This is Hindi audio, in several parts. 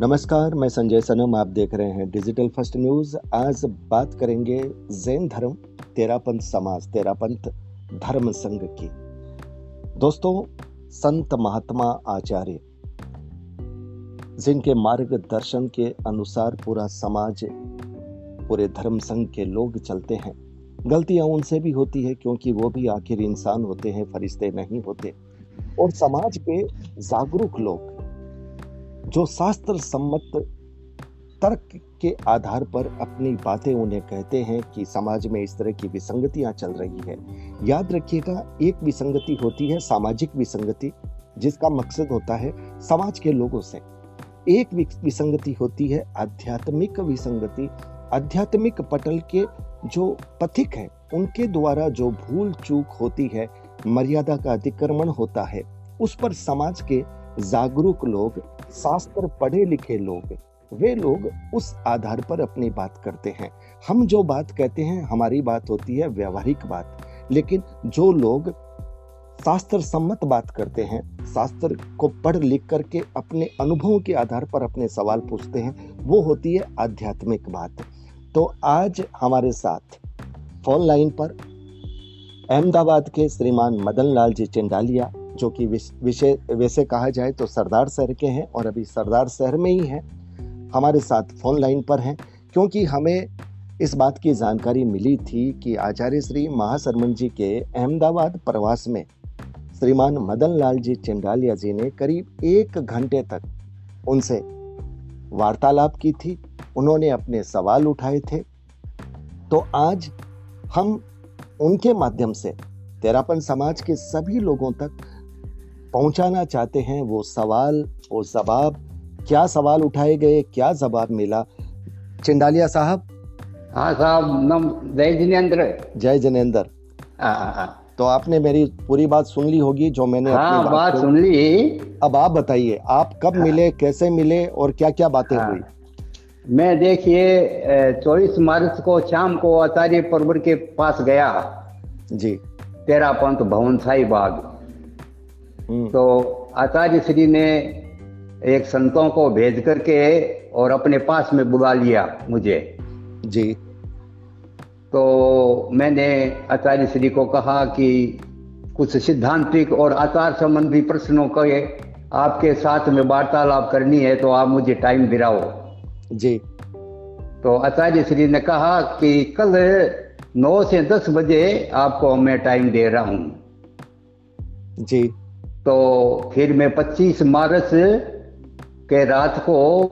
नमस्कार, मैं संजय सनम, आप देख रहे हैं डिजिटल फ़र्स्ट न्यूज़ आज बात करेंगे जैन धर्म, तेरापंथ समाज, तेरापंथ धर्म संघ की। दोस्तों, संत महात्मा आचार्य, जिनके मार्गदर्शन के अनुसार पूरा समाज, पूरे धर्म संघ के लोग चलते हैं। गलतियाँ उनसे भी होती है, क्योंकि वो भी आखिर इंसान होते हैं, फरिश्ते नहीं होते। और समाज के जागरूक लोग जो शास्त्र सम्मत तर्क के आधार पर अपनी बातें उन्हें कहते हैं कि समाज में इस तरह की विसंगतियाँ चल रही है। याद रखिएगा, एक विसंगति होती है, सामाजिक विसंगति, जिसका मकसद होता है समाज के लोगों से। एक विसंगति होती है आध्यात्मिक विसंगति, आध्यात्मिक पटल के जो पथिक हैं, उनके द्वारा जो भूल चूक होती है, मर्यादा का अतिक्रमण होता है। उस पर समाज के जागरूक लोग शास्त्र पढ़े लिखे लोग, वे लोग उस आधार पर अपनी बात करते हैं। हम जो बात कहते हैं, हमारी बात होती है व्यवहारिक बात। लेकिन जो लोग शास्त्र सम्मत बात करते हैं, शास्त्र को पढ़ लिख करके अपने अनुभवों के आधार पर अपने सवाल पूछते हैं, वो होती है आध्यात्मिक बात। तो आज हमारे साथ फ़ोन लाइन पर अहमदाबाद के श्रीमान मदन लाल जी चिंडालिया जो कि विषय वैसे कहा जाए तो सरदार शहर के हैं और अभी सरदार शहर में ही हैं। हमारे साथ फ़ोन लाइन पर हैं, क्योंकि हमें इस बात की जानकारी मिली थी कि आचार्य श्री महासरमन जी के अहमदाबाद प्रवास में श्रीमान मदन लाल जी चिंडालिया जी ने करीब एक घंटे तक उनसे वार्तालाप की थी, उन्होंने अपने सवाल उठाए थे। तो आज हम उनके माध्यम से तेरापन समाज के सभी लोगों तक पहुंचाना चाहते हैं वो सवाल वो जवाब। क्या सवाल उठाए गए क्या जवाब मिला? चिंडालिया साहब? हाँ साहब नम जय जिनेन्द्र। जय जिनेन्द्र। हाँ, हाँ, हाँ। तो आपने मेरी पूरी बात सुन ली होगी जो मैंने हाँ, अपनी बात, बात सुन ली। अब आप बताइए आप कब हाँ, मिले कैसे मिले और क्या क्या बातें हाँ, हुई? मैं देखिए चौबीस मार्च को शाम को आचार्य परवर के पास गया। जी। तेरा पंथ भवन साई बाग। तो आचार्य श्री ने एक संतों को भेज करके और अपने पास में बुला लिया मुझे। जी। तो मैंने आचार्य श्री को कहा कि कुछ सिद्धांतिक और आचार संबंधी प्रश्नों के आपके साथ में वार्तालाप करनी है तो आप मुझे टाइम दिलाओ। जी। तो आचार्य श्री ने कहा कि कल नौ से दस बजे आपको मैं टाइम दे रहा हूँ। जी। तो फिर मैं 25 मार्च के रात को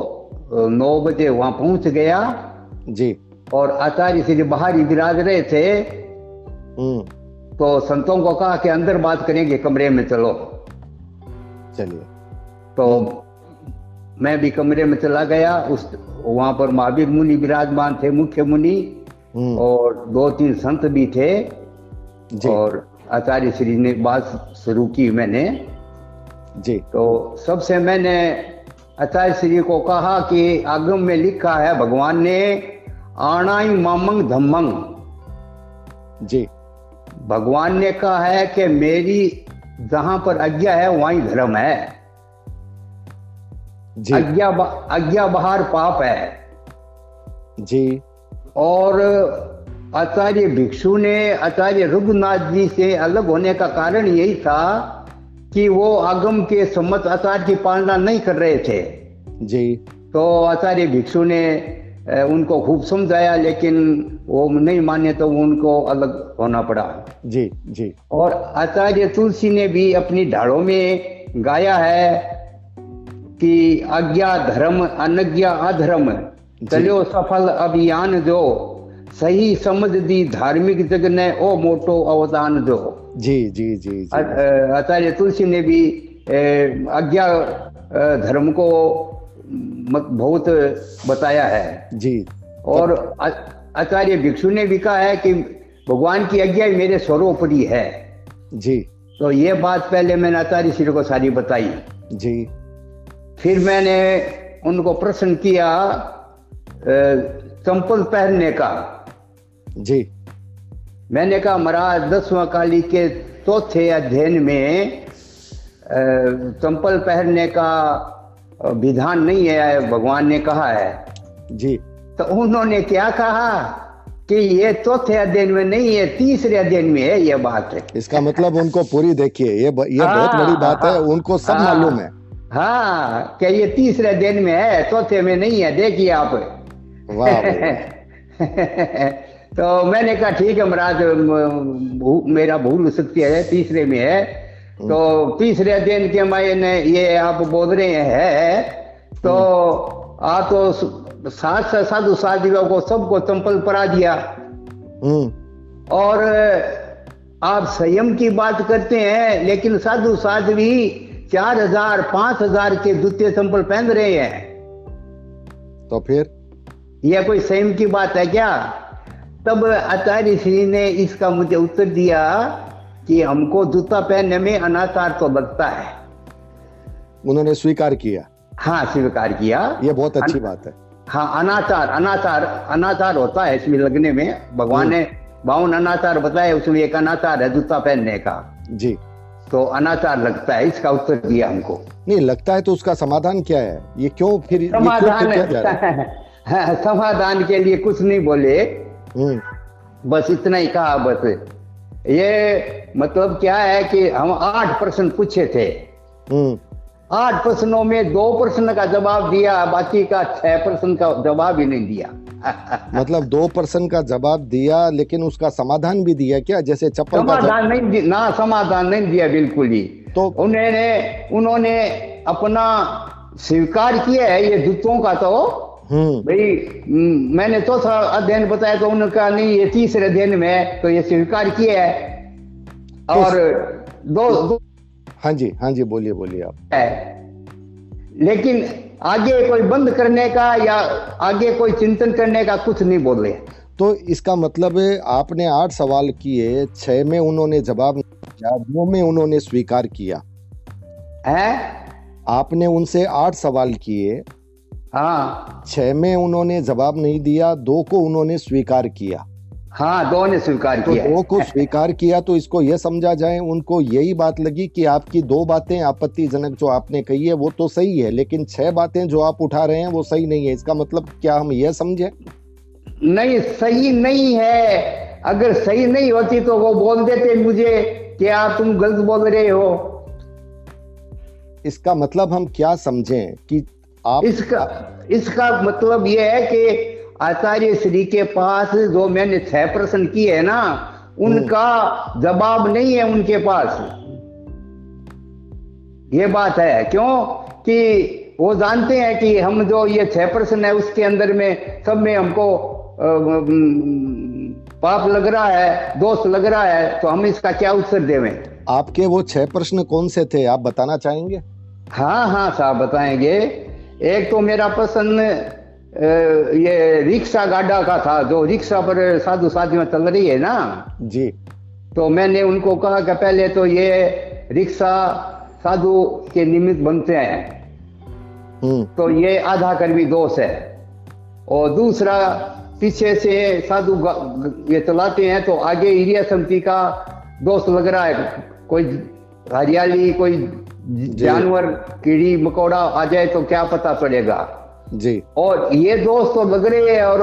नौ बजे वहाँ पहुँच गया। जी। और आचार्य श्री बाहर ही विराज रहे थे। हम्म। तो संतों को कहा कि अंदर बात करेंगे कमरे में चलो। चलिए। तो मैं भी कमरे में चला गया। उस वहाँ पर महावीर मुनि विराजमान थे मुख्य मुनि। हम्म। और दो तीन संत भी थे। और आचार्य श्री ने बात शुरू की मैंने। जी। तो सबसे मैंने आचार्य श्री को कहा कि आगम में लिखा है भगवान ने आणाई मामंग धम्मंग। जी। भगवान ने कहा है कि मेरी जहाँ पर आज्ञा है वहीं धर्म है। आज्ञा आज्ञा बाहर पाप है। जी। और आचार्य भिक्षु ने आचार्य रघुनाथ जी से अलग होने का कारण यही था कि वो आगम के सम्मत आचार्य की पालना नहीं कर रहे थे। जी। तो आचार्य भिक्षु ने उनको खूब समझाया लेकिन वो नहीं माने तो उनको अलग होना पड़ा। जी जी। और आचार्य तुलसी ने भी अपनी ढाड़ों में गाया है कि आज्ञा धर्म अनज्ञा अधर्म चलो सफल अभियान जो सही समझ दी धार्मिक जग ने ओ मोटो अवदान दो जी जी जी, जी। आचार्य तुलसी ने भी आज्ञा धर्म को बहुत बताया है। जी। और आचार्य भिक्षु ने भी कहा है कि भगवान की आज्ञा मेरे स्वरूपरी है। जी। तो ये बात पहले मैंने आचार्य श्री को सारी बताई। जी। फिर मैंने उनको प्रश्न किया चंपल पहनने का। जी। मैंने कहा महाराज दसवां काली के चौथे अध्ययन में चंपल पहनने का विधान नहीं है भगवान ने कहा है। जी। तो उन्होंने क्या कहा कि ये चौथे अध्ययन में नहीं है तीसरे अध्ययन में है ये बात। है इसका मतलब उनको पूरी देखिए ये ब, ये बहुत हाँ, बड़ी बात है हाँ, उनको सब हाँ। मालूम है। हाँ क्या ये तीसरे अध्ययन में है चौथे में नहीं है देखिए आप। वाह। तो मैंने कहा ठीक है महाराज मेरा भूल हो सकती है तीसरे में है। तो तीसरे अध्ययन के मैंने ये आप बोल रहे हैं तो आ तो स- सात साधु साधियों को सबको चंपल परा दिया। हम्म। और आप संयम की बात करते हैं लेकिन साधु साध्वी चार हज़ार पाँच हज़ार के द्वितीय चंपल पहन रहे हैं। तो फिर? यह कोई संयम की बात है क्या? तब आचार्य श्री ने इसका मुझे उत्तर दिया कि हमको जूता पहनने में अनाचार तो लगता है। उन्होंने स्वीकार किया। हाँ स्वीकार किया। ये बहुत अच्छी बात है। हाँ अनाचार अनाचार अनाचार होता है इसमें लगने में। भगवान ने बावन अनाचार बताया उसमें एक अनाचार है जूता पहनने का। जी। तो अनाचार लगता है इसका उत्तर दिया हमको। नहीं लगता है तो उसका समाधान क्या है? ये क्यों फिर समाधान है समाधान के लिए कुछ नहीं बोले। बस इतना ही कहा बस। ये मतलब क्या है कि हम आठ प्रश्न पूछे थे। हम्म, आठ प्रश्नों में दो प्रश्न का जवाब दिया बाकी का छह प्रश्न का जवाब ही नहीं दिया। मतलब दो पर्सन का जवाब दिया लेकिन उसका समाधान भी दिया क्या? जैसे चप्पल का समाधान नहीं दि- ना समाधान नहीं दिया बिल्कुल ही। तो उन्होंने उन्होंने अपना स्वीकार किया है ये जूतों का तो। हम्म भाई हम्म, मैंने चौथा अध्ययन बताया तो उनका नहीं ये तीसरे अध्ययन में है तो ये स्वीकार किया है। और दो, दो हाँ जी हाँ जी बोलिए बोलिए आप। लेकिन आगे कोई बंद करने का या आगे कोई चिंतन करने का कुछ नहीं बोले। तो इसका मतलब है आपने आठ सवाल किए छह में उन्होंने जवाब दिया दो में उन्होंने स्वीकार किया। है? आपने उनसे आठ सवाल किए हाँ। छह में उन्होंने जवाब नहीं दिया दो को उन्होंने स्वीकार किया। हाँ दो ने स्वीकार तो किया दो को स्वीकार किया तो इसको यह समझा जाए उनको यही बात लगी कि आपकी दो बातें आपत्तिजनक जो आपने कही है वो तो सही है लेकिन छह बातें जो आप उठा रहे हैं वो सही नहीं है। इसका मतलब क्या हम यह समझे? नहीं सही नहीं है। अगर सही नहीं होती तो वो बोल देते मुझे कि आप तुम गलत बोल रहे हो। इसका मतलब हम क्या समझें कि आप इसका इसका मतलब यह है कि आचार्य श्री के पास जो मैंने छह प्रश्न किए है ना उनका जवाब नहीं है उनके पास। ये बात है क्यों? कि वो जानते हैं कि हम जो ये छह प्रश्न है उसके अंदर में सब में हमको पाप लग रहा है दोष लग रहा है तो हम इसका क्या उत्तर देवें? आपके वो छह प्रश्न कौन से थे आप बताना चाहेंगे? हाँ हाँ साहब बताएँगे। एक तो मेरा अ, ये रिक्शा गाडा का था जो रिक्शा पर साधु साधियाँ चल रही है ना? जी। तो मैंने उनको कहा कि पहले तो ये रिक्शा साधु के निमित्त बनते हैं। हम्म। तो ये आधा कर भी दोष है। और दूसरा पीछे से साधु ये चलाते हैं तो आगे एरिया समिति का दोष लग रहा है। कोई हरियाली कोई जानवर कीड़ी मकोड़ा आ जाए तो क्या पता चलेगा जी। और ये दोस्त तो लग रहे हैं और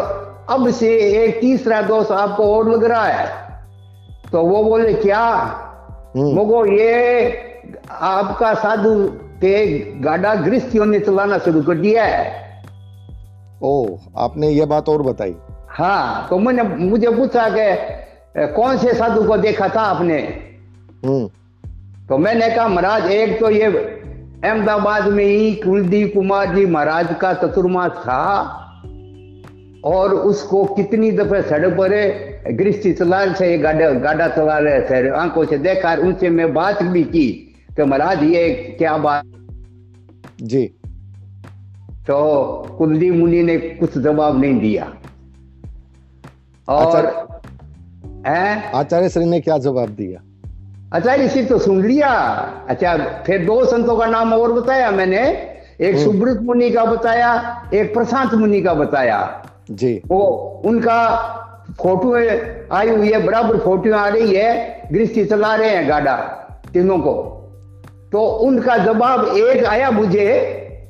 अब से एक तीसरा दोस्त आपको और लग रहा है। तो वो बोले क्या? हम्म। मगो ये आपका साधु के गाड़ा गृहस्थियों ने चलाना शुरू कर दिया है। ओह आपने ये बात और बताई। हाँ तो मैंने मुझे पूछा कि कौन से साधु को देखा था आपने? हम्म। तो मैंने कहा महाराज एक तो ये अहमदाबाद में ही कुलदीप कुमार जी महाराज का चतुर्मास था और उसको कितनी दफे सड़क पर गृहस्थी चला रहे थे गाड़ा गाड़ा चला रहे थे आँखों से देखा उनसे मैं बात भी की। तो महाराज ये क्या बात? जी। तो कुलदीप मुनि ने कुछ जवाब नहीं दिया। और आचार्य श्री ने क्या जवाब दिया? अच्छा इसी तो सुन लिया। अच्छा फिर दो संतों का नाम और बताया मैंने। एक सुब्रत मुनि का बताया एक प्रशांत मुनि का बताया। जी। वो उनका फ़ोटो आई हुई है बराबर फ़ोटो आ रही है गृहस्थी चला रहे हैं गाड़ा तीनों को। तो उनका जवाब एक आया मुझे।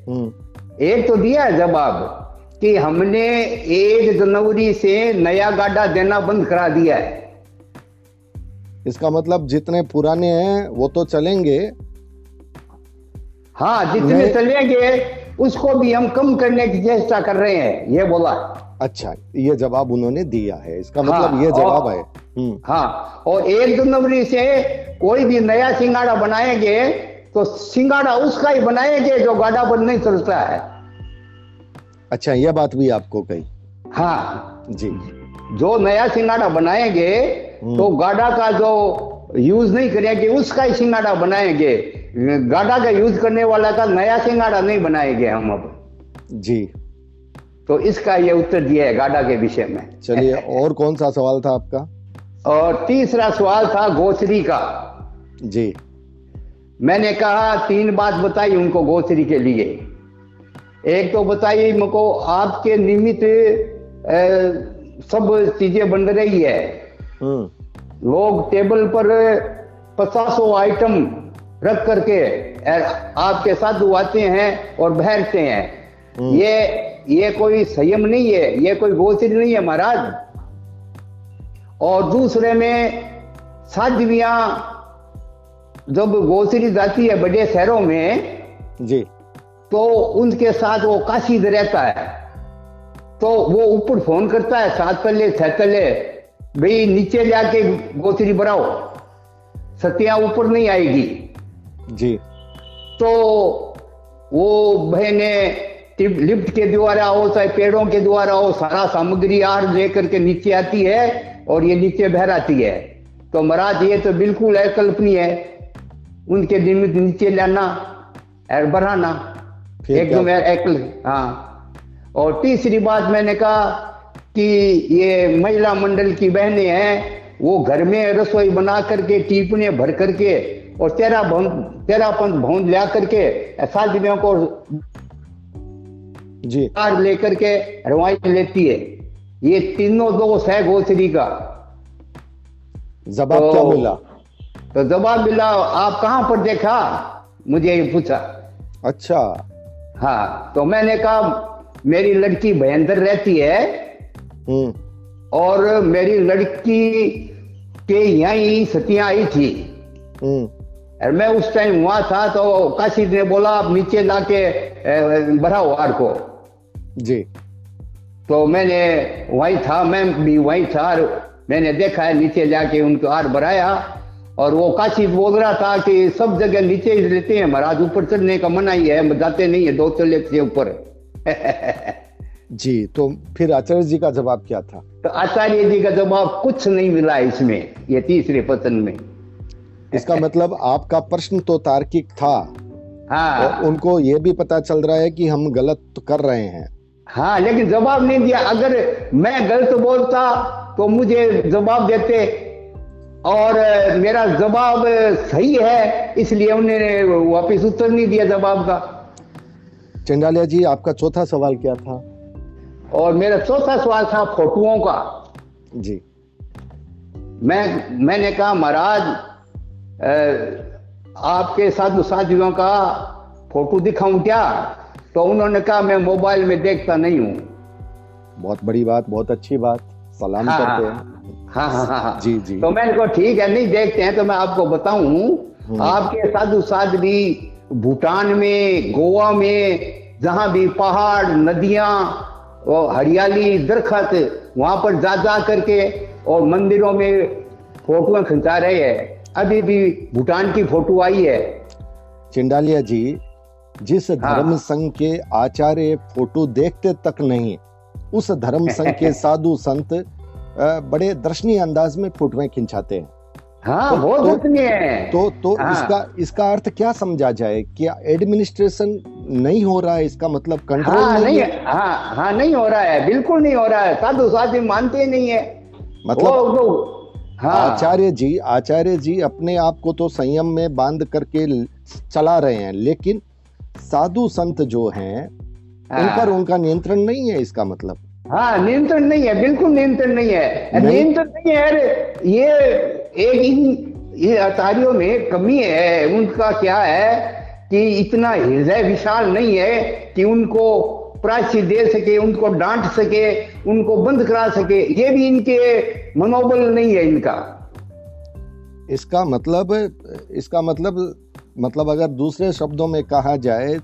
हम्म। एक तो दिया है जवाब कि हमने एक जनवरी से नया गाड़ा देना बंद करा दिया है। इसका मतलब जितने पुराने हैं वो तो चलेंगे। हाँ जितने। चलेंगे उसको भी हम कम करने की चेष्टा कर रहे हैं ये बोला। अच्छा ये जवाब उन्होंने दिया है। इसका हाँ, मतलब ये जवाब है। हम्म। हाँ और एक जनवरी से कोई भी नया सिंगाड़ा बनाएँगे तो सिंगाड़ा उसका ही बनाएँगे जो गाड़ा पर नहीं चलता है। अच्छा ये बात भी आपको कही। हाँ। जी। जो नया सिंगाड़ा बनाएँगे हम्म। तो गाड़ा का जो यूज़ नहीं करेंगे उसका ही सिंगाड़ा बनाएँगे। गाड़ा का यूज़ करने वाला का नया सिंगाड़ा नहीं बनाएँगे हम अब। जी। तो इसका ये उत्तर दिया है गाड़ा के विषय में। चलिए और कौन सा सवाल था आपका? और तीसरा सवाल था गोचरी का। जी। मैंने कहा तीन बात बताई उनको गोचरी के लिए। एक तो बताइए मुझको आपके निमित्त सब चीज़ें बन रही है। हम्म। लोग टेबल पर पचासों आइटम रख करके आपके साथ आते हैं और बैठते हैं। हम्म। ये ये कोई संयम नहीं है ये कोई गोचरी नहीं है महाराज। और दूसरे में साध्वियाँ जब गोचरी जाती है बड़े शहरों में जी। तो उनके साथ वो काशिद रहता है। तो वो ऊपर फ़ोन करता है सात तले छह तले भाई नीचे जाके गोचरी बनाओ सत्या ऊपर नहीं आएगी। जी। तो वो बहने लिफ्ट के द्वारा हो चाहे पेड़ों के द्वारा हो सारा सामग्री आर लेकर के नीचे आती है और ये नीचे बहराती है। तो महाराज ये तो बिल्कुल अकल्पनीय है। उनके निमित्त नीचे लाना और बढ़ाना। एकदम हाँ। और तीसरी बात मैंने कहा कि ये महिला मंडल की बहनें हैं वो घर में रसोई बना करके टीपने भर करके और तेरा भवन तेरा पंथ भवन ला करके शादियों को जी। कार लेकर के रवाई लेती है। ये तीनों दोष है गोचरी का। जवाब तो- क्या मिला? तो जवाब मिला आप कहाँ पर देखा? मुझे ये पूछा। अच्छा। हाँ तो मैंने कहा मेरी लड़की भयंकर रहती है हम्म। और मेरी लड़की के यहाँ सतियाँ आई थी। हम्म। और मैं उस टाइम वहाँ था तो काशिद ने बोला आप नीचे लाके बढ़ाओ हार को। जी। तो मैंने वही था मैं भी वही था और मैंने देखा है नीचे जाके उनको हार बढ़ाया। और वो काशिद बोल रहा था कि सब जगह नीचे ही रहते हैं महाराज ऊपर चढ़ने का मना ही है जाते नहीं है दो चले से ऊपर। जी तो फिर आचार्य जी का जवाब क्या था? तो आचार्य जी का जवाब कुछ नहीं मिला इसमें ये तीसरे पतन में। इसका मतलब आपका प्रश्न तो तार्किक था। हाँ। और उनको ये भी पता चल रहा है कि हम गलत तो कर रहे हैं। हाँ लेकिन जवाब नहीं दिया। अगर मैं गलत बोलता तो मुझे जवाब देते। और मेरा जवाब सही है इसलिए उन्होंने वापस उत्तर नहीं दिया जवाब का। चंडालिया जी आपका चौथा सवाल क्या था? और मेरा चौथा सवाल था फोटोओं का। जी। मैं मैंने कहा महाराज आपके साधु साथियों का फ़ोटो दिखाऊँ क्या? तो उन्होंने कहा मैं मोबाइल में देखता नहीं हूँ। बहुत बड़ी बात बहुत अच्छी बात। सलाम हाँ, करते हाँ, हैं हाँ हाँ हाँ। हाँ जी जी। तो मैंने कहा ठीक है नहीं देखते हैं तो मैं आपको बताऊँ। हम्म। आपके साधु साध्वी भूटान में गोवा में जहाँ भी पहाड़ नदियाँ और हरियाली दरखत वहाँ पर जा जा करके और मंदिरों में फ़ोटो खिंचा रहे हैं। अभी भी भूटान की फ़ोटो आई है। चिंडालिया जी जिस हाँ। धर्म संघ के आचार्य फ़ोटो देखते तक नहीं उस धर्म संघ के साधु संत बड़े दर्शनीय अंदाज में फोटोएँ खिंचाते हैं। हाँ तो- बहुत तो- है। तो तो हाँ। इसका इसका अर्थ क्या समझा जाए क्या एडमिनिस्ट्रेशन नहीं हो रहा है इसका मतलब कंट्रोल हाँ नहीं नहीं है? हाँ। हाँ नहीं हो रहा है। बिल्कुल नहीं हो रहा है। साधु साध्वी मानते ही नहीं है। मतलब वो, वो, हाँ। आचार्य जी आचार्य जी अपने आप को तो संयम में बाँध करके चला रहे हैं लेकिन साधु संत जो हैं उन हाँ। पर उनका नियंत्रण नहीं है इसका मतलब? हाँ नियंत्रण नहीं है। बिल्कुल नियंत्रण नहीं है। नियंत्रण नहीं है। ये एक इन ये अतारियों में कमी है उनका क्या है कि इतना हृदय विशाल नहीं है कि उनको प्राची दे सके उनको डांट सके उनको बंद करा सके। ये भी इनके मनोबल नहीं है इनका। इसका मतलब इसका मतलब मतलब अगर दूसरे शब्दों में कहा जाए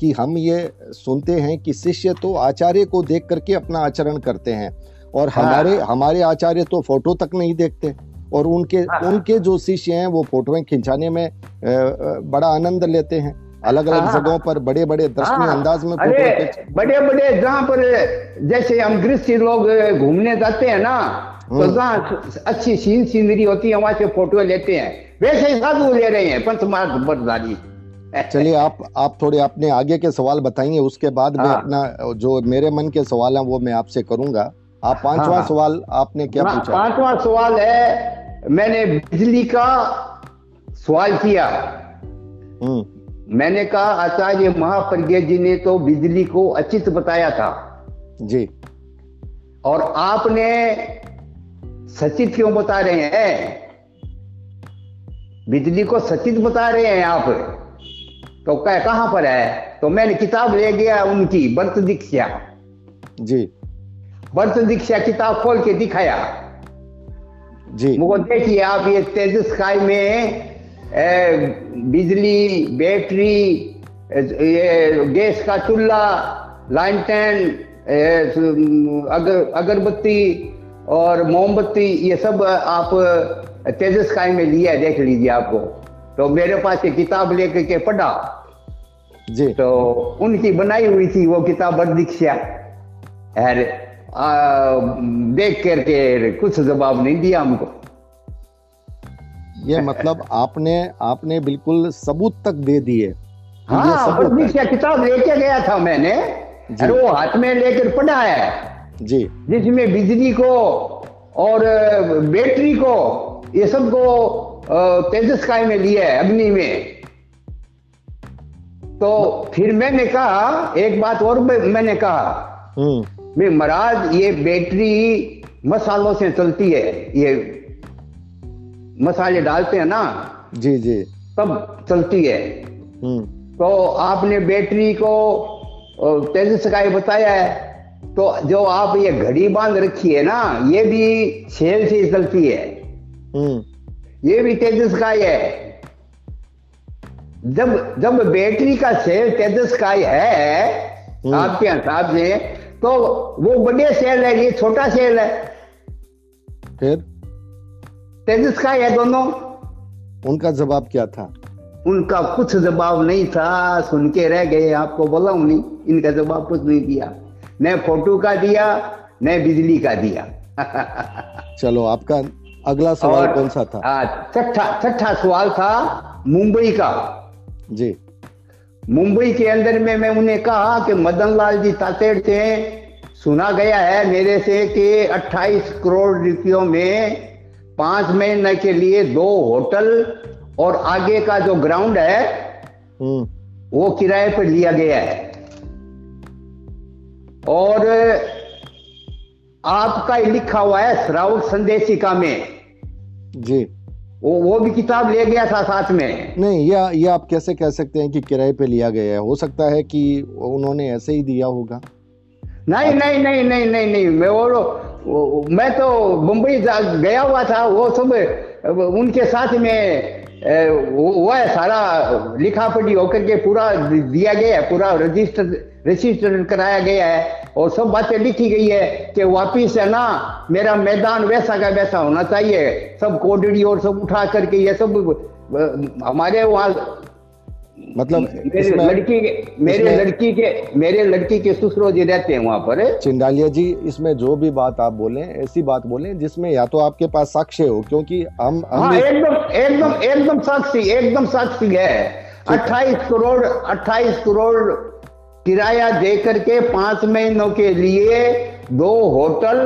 कि हम ये सुनते हैं कि शिष्य तो आचार्य को देख करके अपना आचरण करते हैं और हाँ। हमारे हमारे आचार्य तो फ़ोटो तक नहीं देखते। और उनके हाँ। उनके जो शिष्य हैं वो फोटोएँ खिंचाने में बड़ा आनंद लेते हैं अलग अलग हाँ। जगहों पर बड़े बड़े दर्शनीय हाँ। अंदाज में अरे बड़े बड़े जहाँ पर जैसे हम गृहस्थी लोग घूमने जाते हैं ना तो हम्म। जहाँ अच्छी सीन सीनरी होती है वहाँ से फ़ोटो लेते हैं वैसे ही साधु ले रहे हैं पंच मार्ग बरदारी चलिए आप आप थोड़े अपने आगे के सवाल बताइए उसके बाद हाँ। मैं अपना जो मेरे मन के सवाल हैं वो मैं आपसे करूँगा आप पांचवा हाँ। सवाल आपने क्या पूछा पांचवा सवाल है मैंने बिजली का सवाल किया। हम्म। मैंने कहा आचार्य महाप्रज्ञा जी ने तो बिजली को अचित बताया था। जी। और आपने सचित क्यों बता रहे हैं? बिजली को सचित बता रहे हैं आप। तो कह कहाँ पर है? तो मैंने किताब ले गया उनकी बर्त दीक्षा। जी। बर्त दीक्षा किताब खोल के दिखाया। जी। देखिए आप ये तेजस काय में बिजली बैटरी ये गैस का चूल्हा लाइनटेन अगर अगरबत्ती और मोमबत्ती ये सब आप तेजस काय में लिया है देख लीजिए आपको। तो मेरे पास ये किताब लेकर के पढ़ा। जी। तो उनकी बनाई हुई थी वो किताब दीक्षा अरे देख करके कुछ जवाब नहीं दिया हमको। ये मतलब आपने आपने बिल्कुल सबूत तक दे दिए। हाँ किताब लेके गया था मैंने अरे वो हाथ में लेकर पढ़ा है। जी। जिसमें बिजली को और बैटरी को ये सबको तेजस काय में लिया है अग्नि में। तो फिर मैंने कहा एक बात और मैंने कहा हम्म। महाराज ये बैटरी मसालों से चलती है ये मसाले डालते हैं ना जी जी तब चलती है हम्म। तो आपने बैटरी को तेजस का बताया है तो जो आप ये घड़ी बाँध रखी है ना ये भी सेल से चलती है हम्म। ये भी तेजस का है जब जब बैटरी का सेल तेजस का है हम्म। आपके हिसाब से तो वो बड़े सेल है ये छोटा सेल है। फिर? तेजस का है दोनों। उनका जवाब क्या था? उनका कुछ जवाब नहीं था सुन के रह गए आपको बोला नहीं इनका जवाब कुछ नहीं दिया। न फ़ोटो का दिया न बिजली का दिया। चलो आपका अगला सवाल कौन सा था? छठा छठा सवाल था मुंबई का। जी। मुंबई के अंदर में मैं उन्हें कहा कि मदन लाल जी तातेड़ थे। सुना गया है मेरे से कि 28 करोड़ रुपयों में पाँच महीने के लिए दो होटल और आगे का जो ग्राउंड है हम्म। वो किराए पर लिया गया है। और आपका लिखा हुआ है श्रावक संदेशिका में। जी। वो वो भी किताब ले गया था साथ में। नहीं ये ये आप कैसे कह सकते हैं कि किराए पे लिया गया है? हो सकता है कि उन्होंने ऐसे ही दिया होगा। नहीं नहीं नहीं नहीं नहीं नहीं मैं वो मैं तो मुंबई गया हुआ था वो सब उनके साथ में वो है सारा लिखा पढ़ी होकर के पूरा दिया गया है पूरा रजिस्टर रजिस्टर कराया गया है। और सब बातें लिखी गई है कि वापिस है ना मेरा मैदान वैसा का वैसा होना चाहिए। सब कोडड़ी और सब उठा करके ये सब हमारे वहाँ मतलब मेरे लड़की के मेरे लड़की के मेरे लड़की के ससुरो जी रहते हैं वहाँ पर। चिंडालिया जी इसमें जो भी बात आप बोले ऐसी बात बोले जिसमें या तो आपके पास साक्ष्य हो क्योंकि हम, हम हाँ, एकदम एकदम एकदम साक्षी एकदम साक्षी है। अट्ठाईस करोड़ अट्ठाईस करोड़ किराया दे करके पाँच महीनों के लिए दो होटल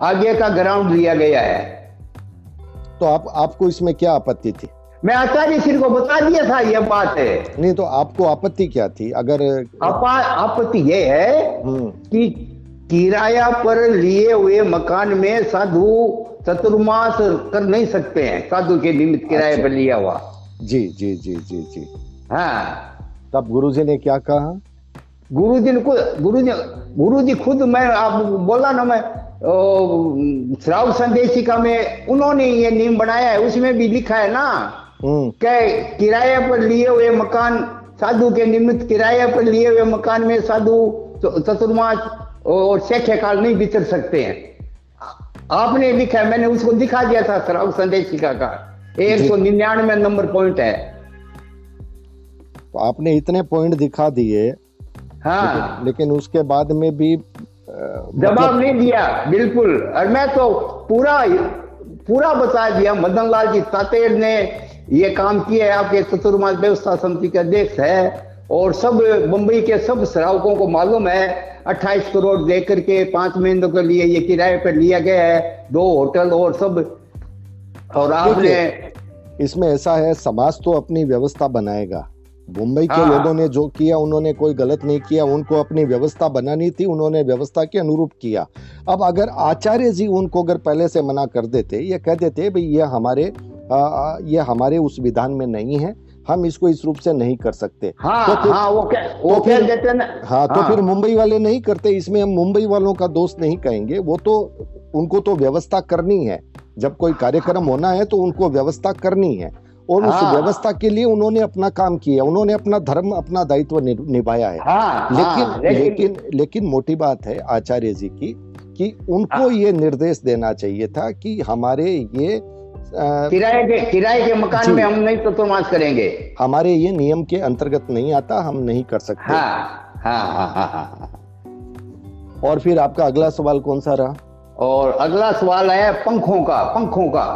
आगे का ग्राउंड लिया गया है। तो आप आपको इसमें क्या आपत्ति थी? मैं आचार्य सिंह को बता दिया था यह बात है। नहीं तो आपको आपत्ति क्या थी? अगर आपत्ति ये है हम्म। कि किराया पर लिए हुए मकान में साधु चतुर्मास कर नहीं सकते हैं साधु के निमित्त किराए अच्छा। पर लिया हुआ। जी जी जी जी जी। हाँ। तब गुरुजी ने क्या कहा? गुरु जी को गुरु जी गुरु जी खुद मैं आप बोला ना मैं श्राव संदेशिका में उन्होंने ये नियम बनाया है उसमें भी लिखा है ना हम्म। कि किराए पर लिए हुए मकान साधु के निमित्त किराए पर लिए हुए मकान में साधु चतुर्मास और शेखे काल नहीं विचर सकते हैं। आपने लिखा है मैंने उसको दिखा दिया था श्राव संदेशिका का। एक सौ निन्यानवे नंबर पॉइंट है। आपने इतने पॉइंट दिखा दिए हाँ। लेकिन, लेकिन उसके बाद में भी जवाब मतलब- नहीं दिया बिल्कुल। और मैं तो पूरा पूरा बता दिया मदन लाल जी तातेर ने ये काम किया है आपके चतुर्मास व्यवस्था समिति के अध्यक्ष है और सब मुंबई के सब श्रावकों को मालूम है 28 करोड़ दे करके पाँच महीनों के लिए ये किराए पर लिया गया है दो होटल और सब। और आपने इसमें ऐसा है समाज तो अपनी व्यवस्था बनाएगा। मुंबई के हाँ। लोगों ने जो किया उन्होंने कोई गलत नहीं किया उनको अपनी व्यवस्था बनानी थी उन्होंने व्यवस्था के अनुरूप किया। अब अगर आचार्य जी उनको अगर पहले से मना कर देते ये कह देते भाई ये हमारे आ, ये हमारे उस विधान में नहीं है हम इसको इस रूप से नहीं कर सकते। हाँ तो फिर- हाँ वो क्या वो तो फिर- देते हैं ना। हाँ तो फिर मुंबई वाले नहीं करते इसमें हम मुंबई वालों का दोस्त नहीं कहेंगे वो तो उनको तो व्यवस्था करनी है। जब कोई कार्यक्रम होना है तो उनको व्यवस्था करनी है। और हाँ। उस हाँ। व्यवस्था के लिए उन्होंने अपना काम किया उन्होंने अपना धर्म अपना दायित्व निभाया है। हाँ लेकिन हाँ, लेकिन लेकिन लेकिन मोटी बात है आचार्य जी की कि उनको ये निर्देश देना चाहिए था कि हमारे ये किराए के किराए के मकान में हम नहीं चतुर्मास करेंगे। हमारे ये नियम के अंतर्गत नहीं आता हम नहीं कर सकते। हाँ हाँ हाँ हाँ हाँ और फिर आपका अगला सवाल कौन सा रहा? और अगला सवाल है पंखों का पंखों का।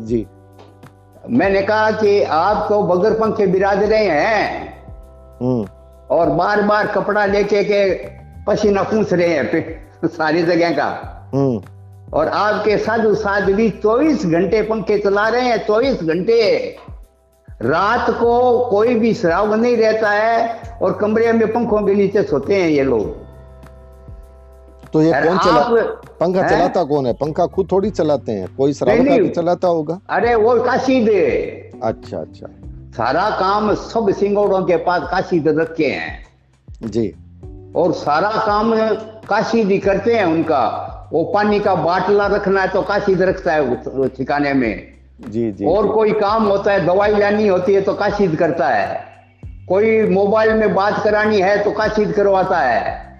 जी। मैंने कहा कि आप तो बगर पंखे बिराज रहे हैं। हम्म। और बार बार कपड़ा लेके के पसीना पूछ रहे हैं सारी जगह का। हम्म। और आपके साधु साध्वी चौबीस घंटे पंखे चला रहे हैं चौबीस घंटे। रात को कोई भी श्राव नहीं रहता है और कमरे में पंखों के नीचे सोते हैं ये लोग। तो ये कौन चला पंखा हैं? चलाता कौन है? पंखा खुद थोड़ी चलाते हैं। कोई नहीं। चलाता होगा? अरे वो काशीद अच्छा अच्छा। सारा काम सब सिंगोड़ों के पास काशीद रखे हैं। जी। और सारा काम काशीद ही करते हैं उनका। वो पानी का बाटला रखना है तो काशीद रखता है ठिकाने में। जी जी। और जी। कोई काम होता है दवाई लानी होती है तो काशीद करता है। कोई मोबाइल में बात करानी है तो काशीद करवाता है।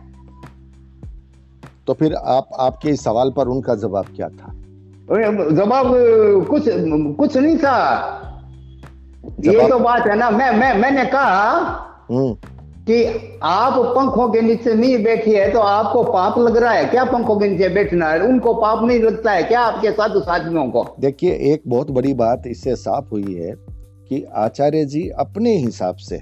तो फिर आप आपके इस सवाल पर उनका जवाब क्या था? जवाब कुछ कुछ नहीं था। ये तो बात है ना मैं मैं मैंने कहा हम्म। कि आप पंखों के नीचे नहीं बैठी है तो आपको पाप लग रहा है। क्या पंखों के नीचे बैठना है? उनको पाप नहीं लगता है। क्या आपके साधु साथियों को? देखिए एक बहुत बड़ी बात इससे साफ़ हुई है कि आचार्य जी अपने हिसाब से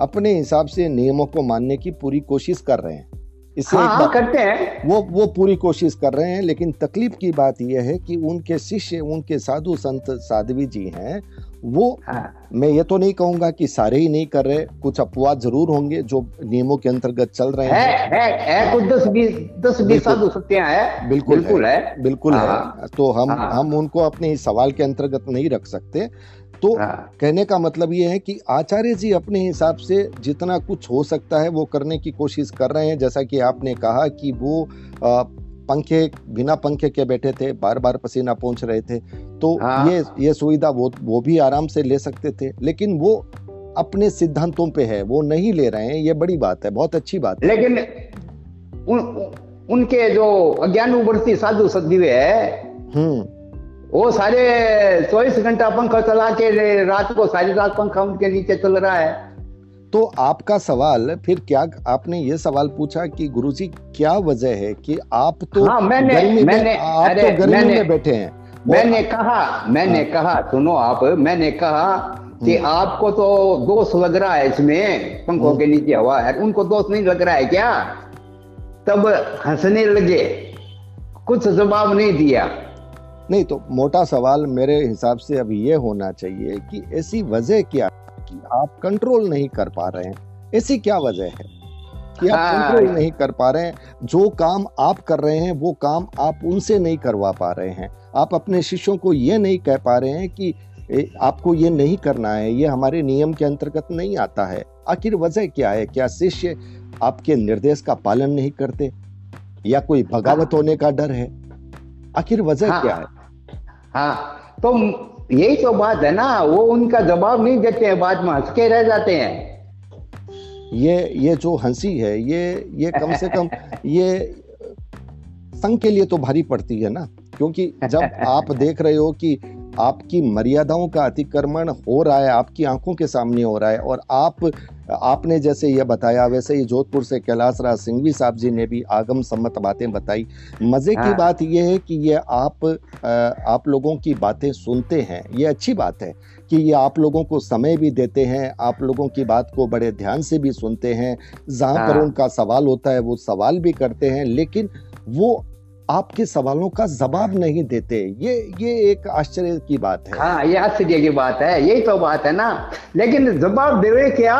अपने हिसाब से नियमों को मानने की पूरी कोशिश कर रहे हैं। इससे हाँ हाँ करते हैं। वो वो पूरी कोशिश कर रहे हैं लेकिन तकलीफ़ की बात यह है कि उनके शिष्य उनके साधु संत साध्वी जी हैं वो हाँ। मैं ये तो नहीं कहूँगा कि सारे ही नहीं कर रहे कुछ अपवाद ज़रूर होंगे जो नियमों के अंतर्गत चल रहे हैं है। है है, कुछ दस बीस दस बीस। साधु सत्या है। बिल्कुल बिल्कुल है। बिल्कुल हाँ। है। तो हम हाँ। हम उनको अपने इस सवाल के अंतर्गत नहीं रख सकते। तो हाँ। कहने का मतलब ये है कि आचार्य जी अपने हिसाब से जितना कुछ हो सकता है वो करने की कोशिश कर रहे हैं। जैसा कि आपने कहा कि वो पंखे बिना पंखे के बैठे थे बार बार पसीना पहुँच रहे थे तो हाँ। ये ये सुविधा वो वो भी आराम से ले सकते थे। लेकिन वो अपने सिद्धांतों पे है वो नहीं ले रहे हैं ये बड़ी बात है बहुत अच्छी बात है। लेकिन उन, उनके जो अज्ञानुवर्ती साधु सदीवे है हम्म। वो सारे चौबीस घंटा पंखा चला के रात को सारी रात पंखा उनके नीचे चल रहा है तो आपका सवाल फिर क्या आपने ये सवाल पूछा कि गुरुजी क्या वजह है कि आप तो हाँ, मैंने- गर्मी में मैंने- आप अरे, तो गर्मी मैंने- में बैठे हैं मैंने कहा मैंने हाँ। कहा सुनो आप मैंने कहा कि हम्म। आपको तो दोष लग रहा है इसमें पंखों हम्म। के नीचे हवा है उनको दोष नहीं लग रहा है क्या तब हंसने लगे कुछ जवाब नहीं दिया नहीं तो मोटा सवाल मेरे हिसाब से अब ये होना चाहिए कि ऐसी वजह क्या कि आप कंट्रोल नहीं कर पा रहे हैं? ऐसी क्या वजह है कि आप हाँ। कंट्रोल नहीं कर पा रहे हैं? जो काम आप कर रहे हैं वो काम आप उनसे नहीं करवा पा रहे हैं। आप अपने शिष्यों को ये नहीं कह पा रहे हैं कि ए, आपको ये नहीं करना है ये हमारे नियम के अंतर्गत नहीं आता है। आखिर वजह क्या है? क्या शिष्य आपके निर्देश का पालन नहीं करते? या कोई बगावत होने का डर है? आखिर वजह हाँ, क्या है? हाँ तो यही तो बात है ना वो उनका जवाब नहीं देते हैं बाद में हंसके रह जाते हैं। ये ये जो हँसी है ये ये कम से कम ये संघ के लिए तो भारी पड़ती है ना क्योंकि जब आप देख रहे हो कि आपकी मर्यादाओं का अतिक्रमण हो रहा है आपकी आँखों के सामने हो रहा है और आप आपने जैसे यह बताया वैसे ही जोधपुर से कैलाश राज सिंघवी साहब जी ने भी आगम सम्मत बातें बताई मज़े की हाँ। बात यह है कि ये आप आप लोगों की बातें सुनते हैं ये अच्छी बात है कि ये आप लोगों को समय भी देते हैं आप लोगों की बात को बड़े ध्यान से भी सुनते हैं जहाँ पर हाँ। उनका सवाल होता है वो सवाल भी करते हैं लेकिन वो आपके सवालों का जवाब नहीं देते। ये ये एक आश्चर्य की बात है। हाँ ये आश्चर्य की बात है। यही तो बात है ना। लेकिन जवाब देवे क्या?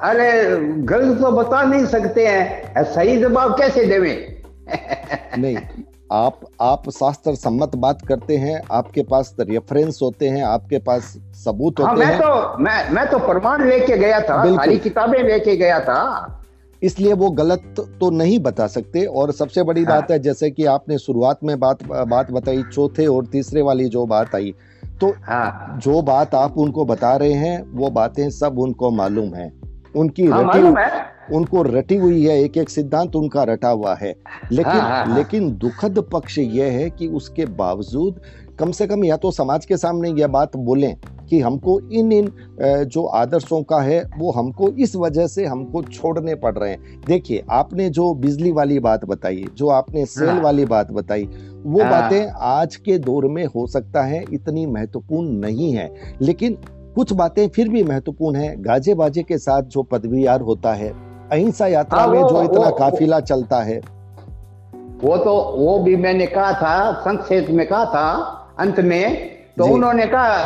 अरे गलत तो बता नहीं सकते हैं। सही जवाब कैसे देवे? नहीं आप आप शास्त्र सम्मत बात करते हैं आपके पास रेफरेंस होते हैं आपके पास सबूत होते हाँ होते मैं हैं। तो मैं मैं तो प्रमाण लेके गया था। सारी किताबें लेके गया था। इसलिए वो गलत तो नहीं बता सकते। और सबसे बड़ी हाँ। बात है जैसे कि आपने शुरुआत में बात बात बताई चौथे और तीसरे वाली जो बात आई तो हाँ। जो बात आप उनको बता रहे हैं वो बातें सब उनको मालूम है। उनकी हाँ रटी है। उनको रटी हुई है एक एक सिद्धांत उनका रटा हुआ है। लेकिन हाँ, हाँ, हाँ। लेकिन दुखद पक्ष यह है कि उसके बावजूद कम से कम या तो समाज के सामने यह बात बोलें कि हमको इन इन जो आदर्शों का है वो हमको इस वजह से हमको छोड़ने पड़ रहे हैं देखिए आपने जो बिजली वाली बात बताई जो आपने सेल हाँ। वाली बात बताई वो हाँ। बातें आज के दौर में हो सकता है इतनी महत्वपूर्ण नहीं है लेकिन कुछ बातें फिर भी महत्वपूर्ण है गाजे बाजे के साथ जो पदवीयार होता है अहिंसा यात्रा हाँ, में जो इतना वो- काफिला चलता है वो तो वो भी मैंने कहा था संक्षेप में कहा था अंत में तो उन्होंने कहा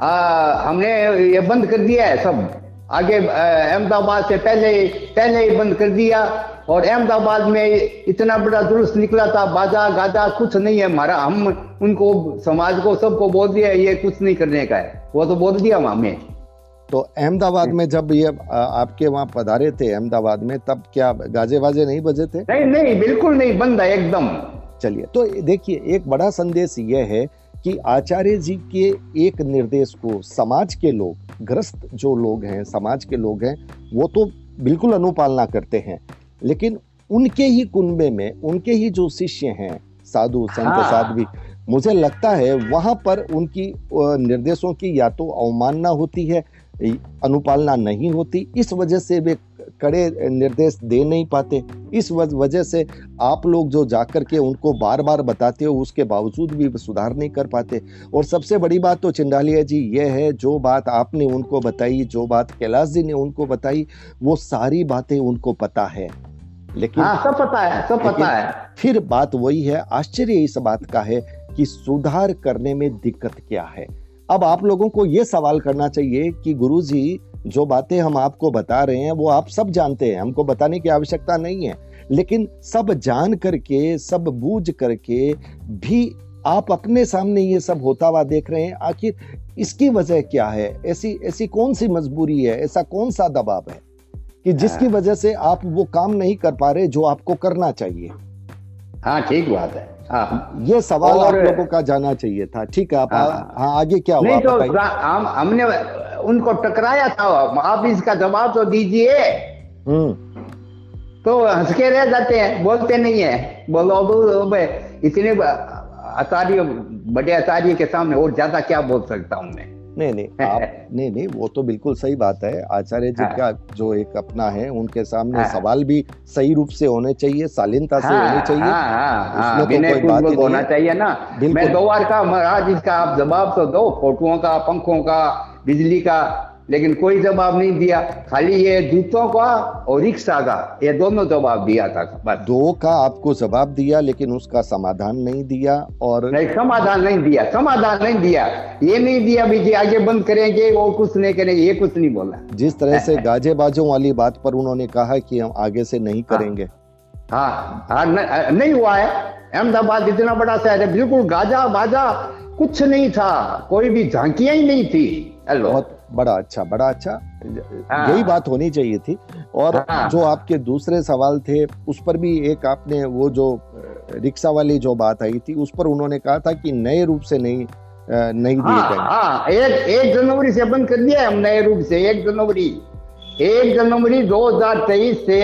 आ, हमने ये बंद कर दिया है सब। आगे अहमदाबाद से पहले पहले ही बंद कर दिया और अहमदाबाद में इतना बड़ा दुरुस्त निकला था बाजा गाजा कुछ नहीं है हमारा। हम उनको समाज को सबको बोल दिया ये कुछ नहीं करने का है। वो तो बोल दिया हमें तो अहमदाबाद में जब ये आपके वहाँ पधारे थे अहमदाबाद में तब क्या गाजे बाजे नहीं बजे थे? नहीं नहीं बिल्कुल नहीं बंद है एकदम। चलिए तो देखिए एक बड़ा संदेश यह है कि आचार्य जी के एक निर्देश को समाज के लोग ग्रस्त जो लोग हैं समाज के लोग हैं वो तो बिल्कुल अनुपालना करते हैं लेकिन उनके ही कुनबे में उनके ही जो शिष्य हैं साधु संत हाँ। साध्वी मुझे लगता है वहाँ पर उनकी निर्देशों की या तो अवमानना होती है अनुपालना नहीं होती इस वजह से वे कड़े निर्देश दे नहीं पाते। इस वजह से आप लोग जो जाकर के उनको बार बार बताते हो उसके बावजूद भी सुधार नहीं कर पाते। और सबसे बड़ी बात तो चिंडालिया जी ये है जो बात आपने उनको बताई जो बात कैलाश जी ने उनको बताई वो सारी बातें उनको पता है। लेकिन हाँ सब पता है सब पता है। फिर बात वही है आश्चर्य इस बात का है कि सुधार करने में दिक्कत क्या है। अब आप लोगों को यह सवाल करना चाहिए कि गुरुजी जो बातें हम आपको बता रहे हैं वो आप सब जानते हैं। हमको बताने की आवश्यकता नहीं है। लेकिन सब जान करके सब बूझ करके भी आप अपने सामने ये सब होता हुआ देख रहे हैं आखिर इसकी वजह क्या है? ऐसी ऐसी कौन सी मजबूरी है? ऐसा कौन सा दबाव है कि जिसकी वजह से आप वो काम नहीं कर पा रहे जो आपको करना चाहिए? हाँ ठीक बात है हाँ। ये सवाल आप लोगों का जाना चाहिए था। ठीक है आप हाँ। आ, आगे क्या हुआ नहीं तो हम हमने उनको टकराया था। आप इसका जवाब तो दीजिए। हम्म। तो हंस के रह जाते हैं बोलते नहीं है। बोलो अब इतने आचार्य बड़े आचार्य के सामने और ज़्यादा क्या बोल सकता हूँ मैं? नहीं नहीं आप नहीं नहीं वो तो बिल्कुल सही बात है। आचार्य जी हाँ। का जो एक अपना है उनके सामने हाँ। सवाल भी सही रूप से होने चाहिए शालीनता से हाँ होने चाहिए। उसमें तो कोई बात होना चाहिए ना। मैं दो बार का महाराज इसका आप जवाब तो दो फोटुओं का पंखों का बिजली का। लेकिन कोई जवाब नहीं दिया। खाली ये जूतों का और रिक्शा का ये दोनों जवाब दिया था। बस। दो का आपको जवाब दिया लेकिन उसका समाधान नहीं दिया और नहीं समाधान नहीं दिया समाधान नहीं दिया। ये नहीं दिया भी आगे बंद करेंगे वो कुछ नहीं करेंगे ये कुछ नहीं बोला। जिस तरह से गाजे बाजों वाली बात पर उन्होंने कहा कि हम आगे से नहीं करेंगे। हाँ हाँ नहीं हुआ है। अहमदाबाद इतना बड़ा शहर है बिल्कुल गाजा बाजा कुछ नहीं था कोई भी झांकियाँ ही नहीं थी। हेलो। बहुत बड़ा अच्छा बड़ा अच्छा। हाँ। यही बात होनी चाहिए थी। और हाँ। जो आपके दूसरे सवाल थे उस पर भी एक आपने वो जो रिक्शा वाली जो बात आई थी उस पर उन्होंने कहा था कि नए रूप से नहीं नहीं दिए हाँ हाँ एक एक जनवरी से बंद कर दिया है हम नए रूप से एक जनवरी। एक जनवरी 2023 से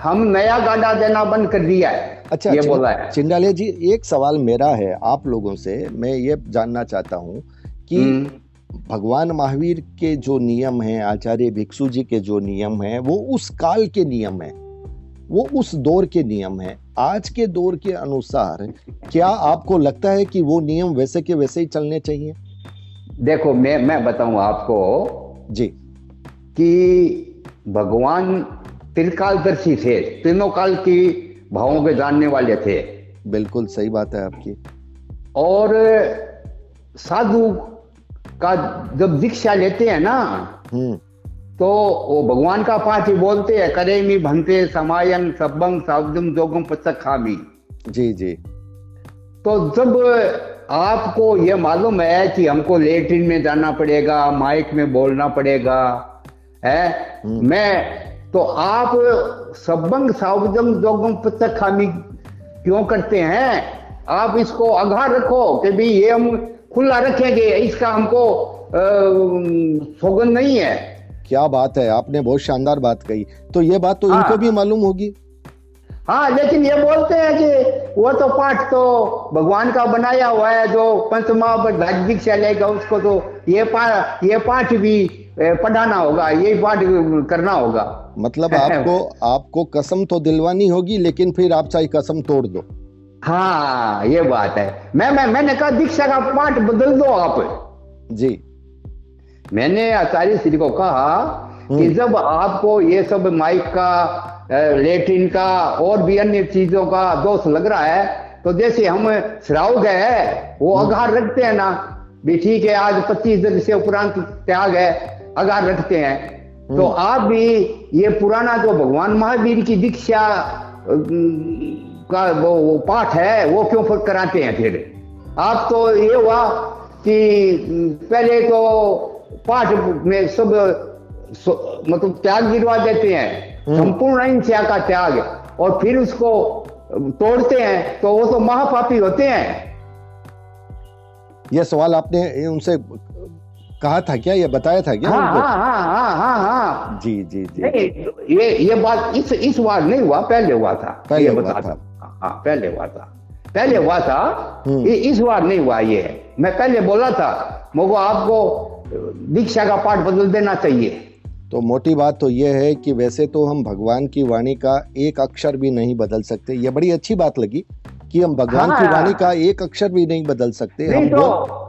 हम नया गाड़ा देना बंद कर दिया है। अच्छा ये बोला है। चिंडाले जी एक सवाल मेरा है आप लोगों से मैं ये जानना चाहता हूँ कि हम्म, भगवान महावीर के जो नियम हैं आचार्य भिक्षु जी के जो नियम हैं वो उस काल के नियम हैं। वो उस दौर के नियम हैं। आज के दौर के अनुसार क्या आपको लगता है कि वो नियम वैसे के वैसे ही चलने चाहिए? देखो मैं मैं बताऊँ आपको जी। कि भगवान त्रिकालदर्शी थे तीनों काल की भावों के जानने वाले थे। बिल्कुल सही बात है आपकी। और साधु का जब दीक्षा लेते हैं ना हम्म। तो वो भगवान का पाठ ही बोलते हैं करे मी भंते समायन सबंग सावदम जोगम पचक खामी जी जी। तो जब आपको ये मालूम है कि हमको लेटरिन में जाना पड़ेगा माइक में बोलना पड़ेगा है? हम्म। मैं तो आप सबंग सावदम जोगम पचक खामी क्यों करते हैं? आप इसको आगाह रखो कि भाई ये हम खुला रखेंगे इसका हमको सौगंध नहीं है। क्या बात है आपने बहुत शानदार बात कही। तो ये बात तो हाँ। इनको भी मालूम होगी। हाँ लेकिन ये बोलते हैं कि वो तो पाठ तो भगवान का बनाया हुआ है जो पंचमा दीक्षा लेगा उसको तो ये पाठ ये पाठ भी पढ़ाना होगा ये पाठ करना होगा। मतलब आपको आपको कसम तो दिलवानी होगी लेकिन फिर आप चाहे कसम तोड़ दो। हाँ ये बात है मैं मैं मैंने कहा दीक्षा का पाठ बदल दो आप जी मैंने आचार्य श्री को कहा कि हम्म। जब आपको ये सब माइक का लेटिन का और भी अन्य चीज़ों का दोष लग रहा है तो जैसे हम श्राव गए वो हम्म। अगार रखते हैं ना भी ठीक है आज पच्चीस दिन से उपरांत त्याग है अगार रखते हैं तो हम्म। आप भी ये पुराना जो भगवान महावीर की दीक्षा का वो, वो पाठ है वो क्यों फिर कराते हैं फिर? आप तो ये हुआ कि पहले तो पाठ में सब मतलब त्याग गिरवा देते हैं। हम्म। संपूर्ण अहिंसा का त्याग। और फिर उसको तोड़ते हैं तो वो तो महापापी होते हैं। ये सवाल आपने उनसे कहा था क्या? ये बताया था क्या हाँ हाँ हाँ हाँ हाँ हाँ। जी जी जी। नहीं ये ये बात इस इस बार नहीं हुआ पहले हुआ था। पहले ये हुआ था। हाँ पहले हुआ था पहले हुआ था हम्म। ये इस बार नहीं हुआ ये मैं पहले बोला था मुझको आपको दीक्षा का पाठ बदल देना चाहिए तो मोटी बात तो ये है कि वैसे तो हम भगवान की वाणी का एक अक्षर भी नहीं बदल सकते ये बड़ी अच्छी बात लगी कि हम भगवान हाँ। की। वाणी का एक अक्षर भी नहीं बदल सकते नहीं हम तो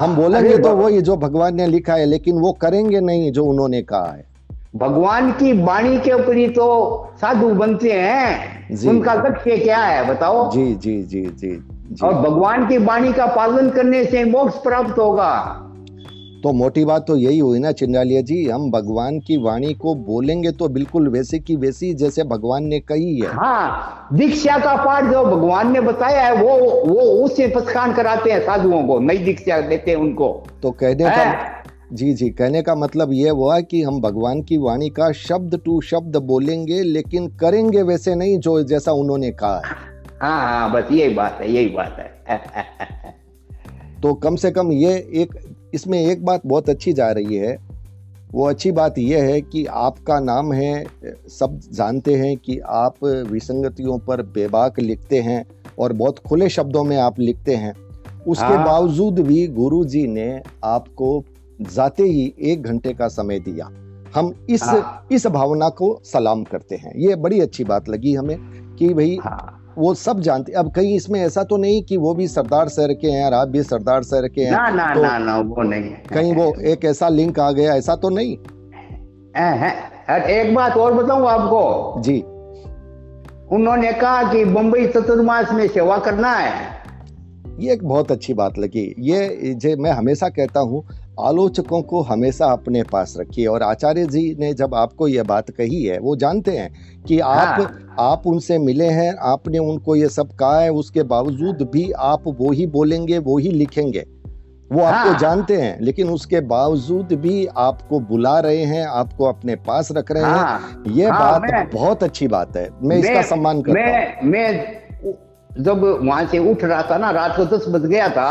हम बोलेंगे तो बाबा। वही जो भगवान ने लिखा है लेकिन वो करेंगे नहीं जो उन्होंने कहा है भगवान की वाणी के ऊपर ही तो साधु बनते हैं। उनका लक्ष्य क्या है बताओ? जी जी जी जी जी। और भगवान की वाणी का पालन करने से मोक्ष प्राप्त होगा। तो मोटी बात तो यही हुई ना चिंडालिया जी हम भगवान की वाणी को बोलेंगे तो बिल्कुल वैसे की वैसी जैसे भगवान ने कही है। हाँ दीक्षा का पाठ जो भगवान ने बताया है वो वो उससे पछान कराते हैं साधुओं को नई दीक्षा देते हैं उनको। तो कहने का है। जी जी। कहने का मतलब ये हुआ कि हम भगवान की वाणी का शब्द टू शब्द बोलेंगे लेकिन करेंगे वैसे नहीं जो जैसा उन्होंने कहा है। हाँ हाँ बस यही बात है यही बात है। तो कम से कम ये एक इसमें एक बात बहुत अच्छी जा रही है। वो अच्छी बात यह है कि आपका नाम है सब जानते हैं कि आप विसंगतियों पर बेबाक लिखते हैं और बहुत खुले शब्दों में आप लिखते हैं। उसके हाँ। बावजूद भी गुरु जी ने आपको जाते ही एक घंटे का समय दिया। हम इस हाँ। इस भावना को सलाम करते हैं। ये बड़ी अच्छी बात लगी हमें कि भाई हाँ। वो सब जानते अब कहीं इसमें ऐसा तो नहीं कि वो भी सरदार सर के हैं और आप भी सरदार सर के हैं। ना ना तो ना ना वो नहीं कहीं वो एक ऐसा लिंक आ गया ऐसा तो नहीं। एक बात और बताऊँ आपको? जी। उन्होंने कहा कि बम्बई चतुर्मास में सेवा करना है। ये एक बहुत अच्छी बात लगी। ये जे मैं हमेशा कहता हूँ आलोचकों को हमेशा अपने पास रखिए और आचार्य जी ने जब आपको यह बात कही है वो जानते हैं कि आप हाँ। आप उनसे मिले हैं आपने उनको ये सब कहा है उसके बावजूद भी आप वो ही बोलेंगे वो ही लिखेंगे वो हाँ। आपको। जानते हैं लेकिन उसके बावजूद भी आपको बुला रहे हैं आपको अपने पास रख रहे हैं हाँ ये हाँ, बात मैं- बहुत अच्छी बात है मैं इसका सम्मान करता मैं मैं जब वहाँ से उठ रहा था ना रात को दस बज गया था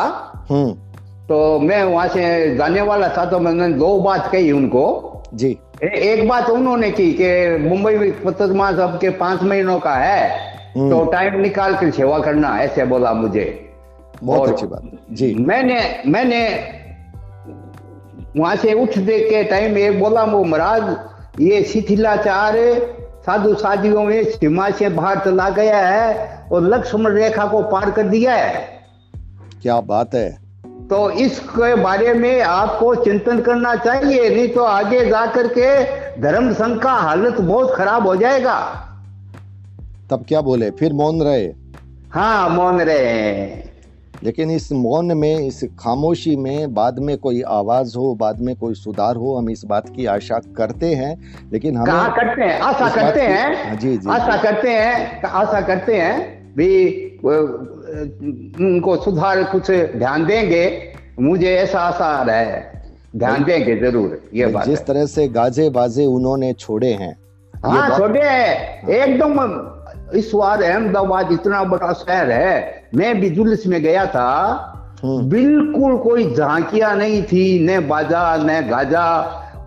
हम्म तो मैं वहाँ से जाने वाला था तो मैंने दो बात कही उनको। जी। ए, एक बात उन्होंने की कि मुंबई मास अब के पाँच महीनों का है हम्म। तो टाइम निकाल कर सेवा करना ऐसे बोला मुझे। बहुत अच्छी बात। जी। मैंने मैंने वहाँ से उठने के टाइम ये बोला वो महाराज ये शिथिलाचार साधु साधियों में सीमा से बाहर चला गया है और लक्ष्मण रेखा को पार कर दिया है। क्या बात है। तो इसके बारे में आपको चिंतन करना चाहिए नहीं तो आगे जा करके धर्म संघ का हालत बहुत खराब हो जाएगा। तब क्या बोले? फिर मौन रहे। हाँ मौन रहे। लेकिन इस मौन में इस खामोशी में बाद में कोई आवाज़ हो बाद में कोई सुधार हो हम इस बात की आशा करते हैं लेकिन हमें करते हैं? आशा करते हैं? हाँ, जी जी आशा करते हैं? आशा करते हैं? भी उनको सुधार कुछ ध्यान देंगे मुझे ऐसा आशा आ रहा है। ध्यान देंगे ज़रूर ये बात जिस है। तरह से गाजे बाजे उन्होंने छोड़े हैं हाँ बात- छोटे हैं। एकदम इस बार अहमदाबाद इतना बड़ा शहर है मैं भी जुलूस में गया था हम्म, बिल्कुल कोई झांकिया नहीं थी न बाजा न गाजा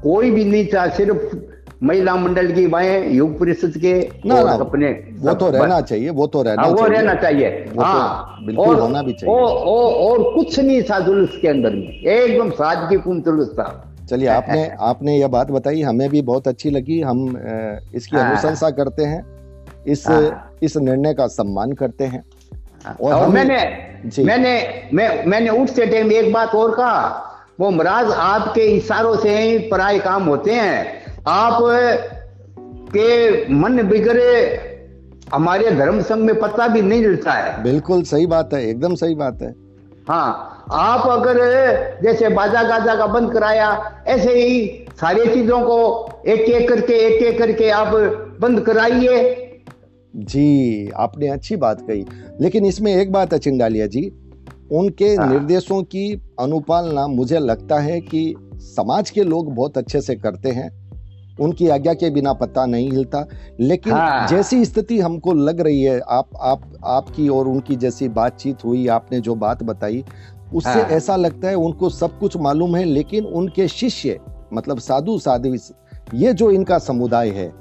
कोई भी नहीं था सिर्फ़ महिला मंडल की बाएँ युग परिषद के ना, ना, अपने वो तो रहना चाहिए वो तो रहना हाँ, वो चाहिए। रहना चाहिए। तो हाँ। बिल्कुल और- होना भी चाहिए। और, कुछ नहीं था जुलूस के अंदर में। एकदम सादगीपूर्ण जुलूस था। चलिए आपने आपने यह बात बताई हमें भी बहुत अच्छी लगी। हम इसकी हाँ। अनुशंसा करते हैं इस हाँ। इस निर्णय का सम्मान करते हैं। और और, मैंने। मैंने मैं मैंने उठते टाइम एक बात और कहा वो महाराज आपके इशारों से ही पराए काम होते हैं। आप के मन बिगड़े हमारे धर्म संघ में पता भी नहीं मिलता है। बिल्कुल सही बात है एकदम सही बात है। हाँ आप अगर जैसे बाजा गाजा का बंद कराया ऐसे ही सारी चीज़ों को एक एक करके एक एक करके आप बंद कराइए। जी आपने अच्छी बात कही। लेकिन इसमें एक बात है चिंडालिया जी उनके हाँ। निर्देशों की अनुपालना मुझे लगता है कि समाज के लोग बहुत अच्छे से करते हैं। उनकी आज्ञा के बिना पता नहीं हिलता लेकिन हाँ। जैसी स्थिति हमको लग रही है आप आप आपकी और उनकी जैसी बातचीत हुई आपने जो बात बताई उससे हाँ। ऐसा लगता है उनको सब कुछ मालूम है लेकिन उनके शिष्य मतलब साधु साध्वी ये जो इनका समुदाय है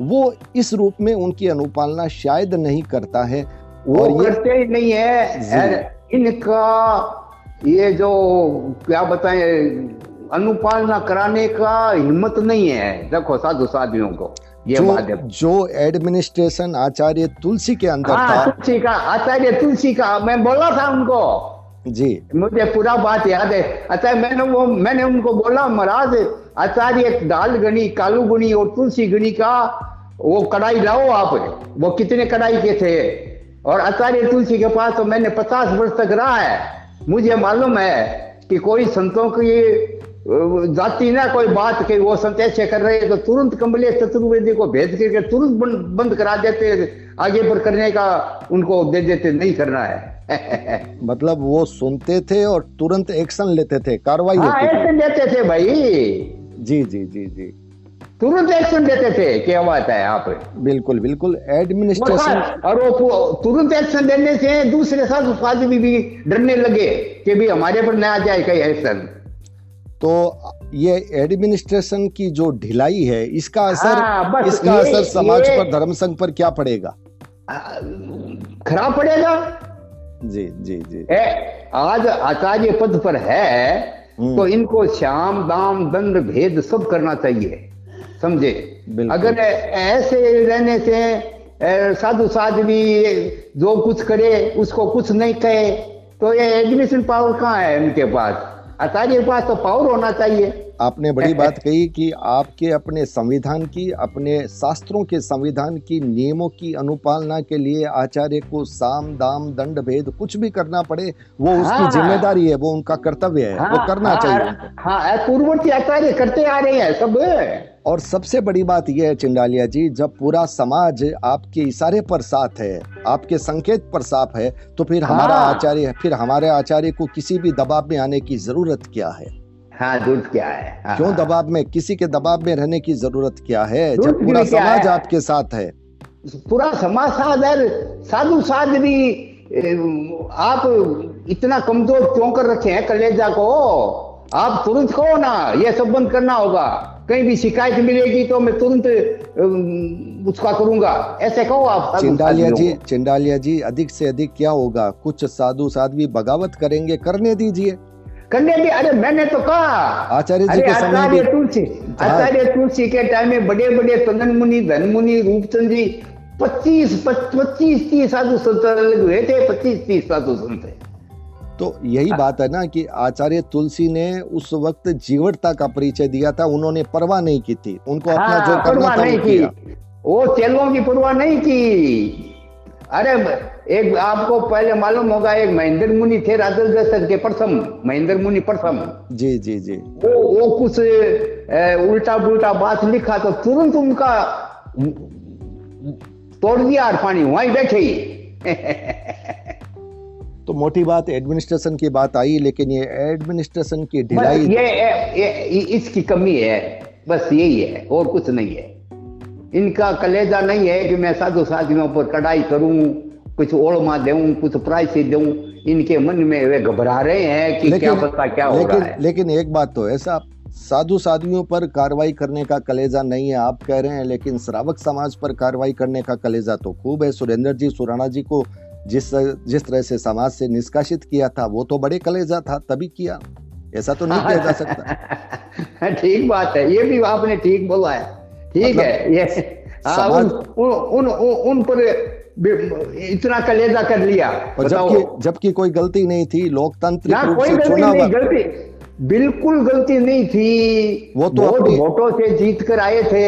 वो इस रूप में उनकी अनुपालना शायद नहीं करता है वो और ये करते ही नहीं है इनका ये जो क्या बताएँ अनुपालना कराने का हिम्मत नहीं है। देखो साधु साधियों को ये बात है। जो जो एडमिनिस्ट्रेशन आचार्य तुलसी के अंदर हाँ था तुलसी का आचार्य तुलसी का मैं बोला था उनको। जी। मुझे पूरा बात याद है। अच्छा मैंने वो मैंने उनको बोला महाराज आचार्य दाल गणी कालू गणी और तुलसी गणी का वो कढ़ाई लाओ आप। वो कितने कढ़ाई के थे? और आचार्य तुलसी के पास तो मैंने पचास वर्ष तक रहा है। मुझे मालूम है कि कोई संतों की जाति ना कोई बात कि वो संत ऐसे कर रहे हैं तो तुरंत कमलेश चतुर्वेदी को भेज करके तुरंत बंद, बंद करा देते आगे पर करने का उनको दे देते नहीं करना है। मतलब वो सुनते थे और तुरंत एक्शन लेते थे कार्रवाई हाँ एक्शन देते थे भाई। जी जी जी जी। तुरंत एक्शन देते थे क्या बात है आप। बिल्कुल बिल्कुल। एडमिनिस्ट्रेशन और वो तुरंत एक्शन देने से दूसरे साथ साधु भी, भी डरने लगे कि भी हमारे पर न आ जाए कहीं एक्शन तो ये एडमिनिस्ट्रेशन की जो ढिलाई है इसका असर हाँ, इसका ये- असर समाज ये- पर धर्म संघ पर क्या पड़ेगा? खराब पड़ेगा? जी जी जी। ए, आज आचार्य पद पर है हम्म। तो इनको श्याम दाम दंड भेद सब करना चाहिए समझे? अगर ऐसे रहने से साधु साध्वी जो कुछ करे उसको कुछ नहीं कहे तो ये एडमिशन पावर कहाँ है इनके पास? आचार्य के पास तो पावर होना चाहिए। आपने बड़ी बात कही कि आपके अपने संविधान की अपने शास्त्रों के संविधान की नियमों की अनुपालना के लिए आचार्य को साम दाम दंड भेद कुछ भी करना पड़े वो हाँ, उसकी ज़िम्मेदारी है वो उनका कर्तव्य है हाँ, वो करना हाँ, चाहिए हाँ पूर्ववर्ती आचार्य करते आ रहे हैं सब। और सबसे बड़ी बात यह है चिंडालिया जी जब पूरा समाज आपके इशारे पर साथ है आपके संकेत पर साफ़ है तो फिर हाँ। हमारा आचार्य फिर हमारे आचार्य को किसी भी दबाव में आने की ज़रूरत क्या है? हाँ ज़रूरत क्या है। हाँ, क्यों दबाव में? किसी के दबाव में रहने की ज़रूरत क्या है? जब पूरा समाज आपके साथ है। पूरा समाज साथ है। साधु साध भी आप इतना कमज़ोर क्यों कर रखे हैं कलेजा को? आप तुरंत कहो ना ये सब बंद करना होगा। कहीं भी शिकायत मिलेगी तो मैं तुरंत उसका करूँगा। ऐसे कहो आप चिंडालिया जी चिंडालिया जी अधिक से अधिक क्या होगा? कुछ साधु साध्वी बगावत करेंगे करने दीजिए। करने भी अरे मैंने तो कहा। आचार्य जी के आचार्य तुलसी आचार्य तुलसी के टाइम में बड़े बड़े तंदन मुनि धन मुनि रूपचंद जी पच्चीस पच्चीस तीस साधु संत हुए थे पच्चीस तीस साधु संत तो यही हाँ। बात है ना कि आचार्य तुलसी ने उस वक्त जीवटता का परिचय दिया था उन्होंने परवाह नहीं की थी। उनको अपना हाँ, जो करना था नहीं की। वो चेलों की परवाह नहीं की। अरे एक आपको पहले मालूम होगा एक महेंद्र मुनि थे दशरथ के प्रथम महेंद्र मुनि प्रथम। जी जी जी। वो वो कुछ उल्टा पुल्टा बात लिखा तो तुरंत उनका तोड़ दिया पानी वहीं बैठे ही। तो मोटी बात एडमिनिस्ट्रेशन की बात आई लेकिन ये एडमिनिस्ट्रेशन की ढिलाई ये, ये, ये इसकी कमी है बस यही है और कुछ नहीं है। इनका कलेजा नहीं है कि मैं साधु साधियों पर कढ़ाई करूँ कुछ ओढ़मा दूँ कुछ प्राइस दूँ। इनके मन में वे घबरा रहे हैं कि क्या पता क्या हो रहा है। लेकिन एक बात तो ऐसा साधु साधियों पर कार्रवाई करने का कलेजा नहीं है आप कह रहे हैं लेकिन श्रावक समाज पर कार्रवाई करने का कलेजा तो खूब है। सुरेंद्र जी सुराणा जी को जिस जिस तरह से समाज से निष्कासित किया था वो तो बड़े कलेजा था तभी किया। ऐसा तो नहीं किया जा सकता। ठीक बात है ये भी आपने ठीक बोला है। ठीक मतलब है ये आ, उन, उन, उन, उन पर इतना कलेजा कर लिया। जबकि जबकि कोई गलती नहीं थी लोकतंत्र कोई गलती नहीं गलती बिल्कुल गलती नहीं थी। वो तो अपनी वोटों से जीत कर आए थे।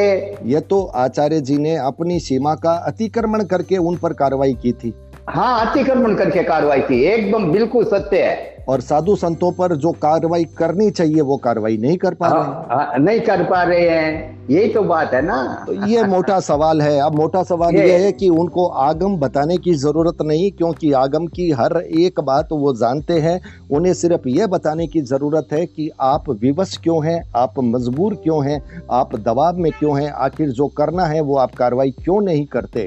ये तो आचार्य जी ने अपनी सीमा का अतिक्रमण करके उन पर कार्रवाई की थी। हाँ अतिक्रमण करके कार्रवाई की एकदम बिल्कुल सत्य है। और साधु संतों पर जो कार्रवाई करनी चाहिए वो कार्रवाई नहीं कर पा रहे हैं। हाँ, नहीं कर पा रहे हैं। यही तो बात है ना। तो ये मोटा सवाल है। अब मोटा सवाल ये, ये है कि उनको आगम बताने की ज़रूरत नहीं क्योंकि आगम की हर एक बात वो जानते हैं। उन्हें सिर्फ़ ये बताने की ज़रूरत है कि आप विवश क्यों हैं आप मजबूर क्यों हैं आप दबाव में क्यों हैं आखिर जो करना है वो आप कार्रवाई क्यों नहीं करते?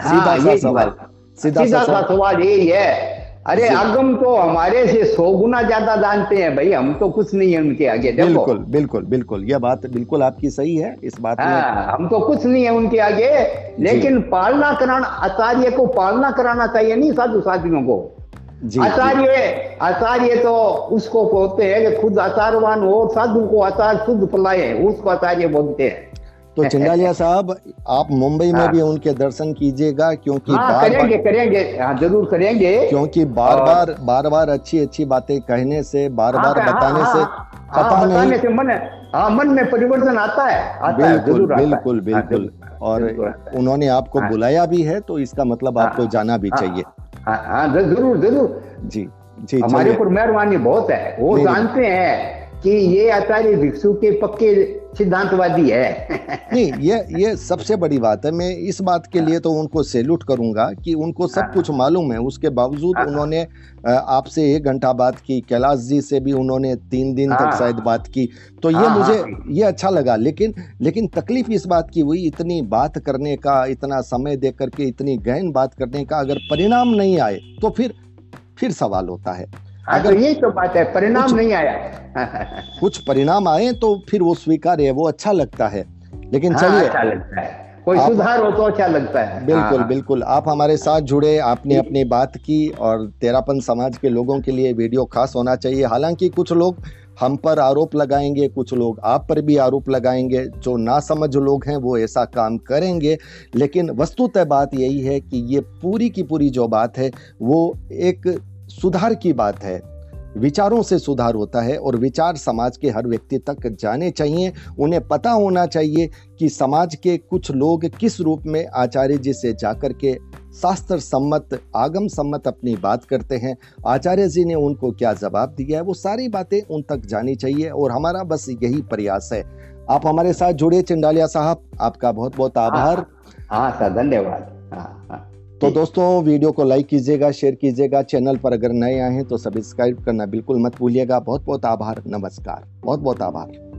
हाँ, सीधा सा सवाल। सीधा सा सवाल। यही है। अरे आगम तो हमारे से सौ गुना ज़्यादा जानते हैं भाई हम तो कुछ नहीं है उनके आगे बिल्कुल बिल्कुल बिल्कुल यह बात बिल्कुल आपकी सही है इस बात में। हाँ, हम तो कुछ नहीं है उनके आगे लेकिन पालना कराना आचार्य को पालना कराना चाहिए नहीं साधु साधियों को। आचार्य आचार्य तो उसको बोलते हैं कि खुद आचारवान हो साधु को आचार खुद पलाए उसको आचार्य बोलते हैं। तो चिंगालिया साहब आप मुंबई में हाँ। भी उनके दर्शन कीजिएगा क्योंकि हाँ, बार करेंगे बार, करेंगे। हाँ, ज़रूर करेंगे। क्योंकि बार और... बार बार बार अच्छी अच्छी बातें कहने से बार हाँ, बार हाँ, बताने हाँ, से हाँ, पता हाँ, नहीं। से मन हाँ, मन में परिवर्तन आता है आता बिल्कुल है, बिल्कुल है, बिल्कुल। और उन्होंने आपको बुलाया भी है तो इसका मतलब आपको जाना भी चाहिए। ज़रूर ज़रूर। जी जी हमारे ऊपर मेहरबानी बहुत है। वो जानते हैं कि ये आचार्य भिक्षु के पक्के सिद्धांतवादी है। नहीं ये ये सबसे बड़ी बात है। मैं इस बात के लिए तो उनको सैल्यूट करूँगा कि उनको सब कुछ हाँ। मालूम है। उसके बावजूद हाँ। उन्होंने आपसे एक घंटा बात की कैलाश जी से भी उन्होंने तीन दिन तक हाँ। शायद बात की। तो ये मुझे ये अच्छा लगा। लेकिन लेकिन तकलीफ़ इस बात की हुई इतनी बात करने का इतना समय दे करके इतनी गहन बात करने का अगर परिणाम नहीं आए तो फिर फिर सवाल होता है। हाँ, तो यही तो बात है परिणाम नहीं आया। कुछ परिणाम आए तो फिर वो स्वीकार है वो अच्छा लगता है। लेकिन हाँ, चलिए। अच्छा लगता है। कोई सुधार हो तो अच्छा लगता है। बिल्कुल हाँ। बिल्कुल। आप हमारे साथ जुड़े आपने अपनी बात की और तेरापन समाज के लोगों के लिए वीडियो खास होना चाहिए। हालाँकि कुछ लोग हम पर आरोप लगाएँगे कुछ लोग आप पर भी आरोप लगाएँगे। जो ना समझ लोग हैं वो ऐसा काम करेंगे। लेकिन वस्तुतः बात यही है कि ये पूरी की पूरी जो बात है वो एक सुधार की बात है। विचारों से सुधार होता है और विचार समाज के हर व्यक्ति तक जाने चाहिए। उन्हें पता होना चाहिए कि समाज के कुछ लोग किस रूप में आचार्य जी से जाकर के शास्त्र सम्मत आगम सम्मत अपनी बात करते हैं। आचार्य जी ने उनको क्या जवाब दिया है वो सारी बातें उन तक जानी चाहिए और हमारा बस यही प्रयास है। आप हमारे साथ जुड़े चिंडालिया साहब आपका बहुत बहुत आभार हाँ, हाँ सर धन्यवाद। हाँ, हाँ, तो दोस्तों वीडियो को लाइक कीजिएगा शेयर कीजिएगा। चैनल पर अगर नए आए हैं तो सब्सक्राइब करना बिल्कुल मत भूलिएगा। बहुत बहुत आभार। नमस्कार। बहुत बहुत आभार।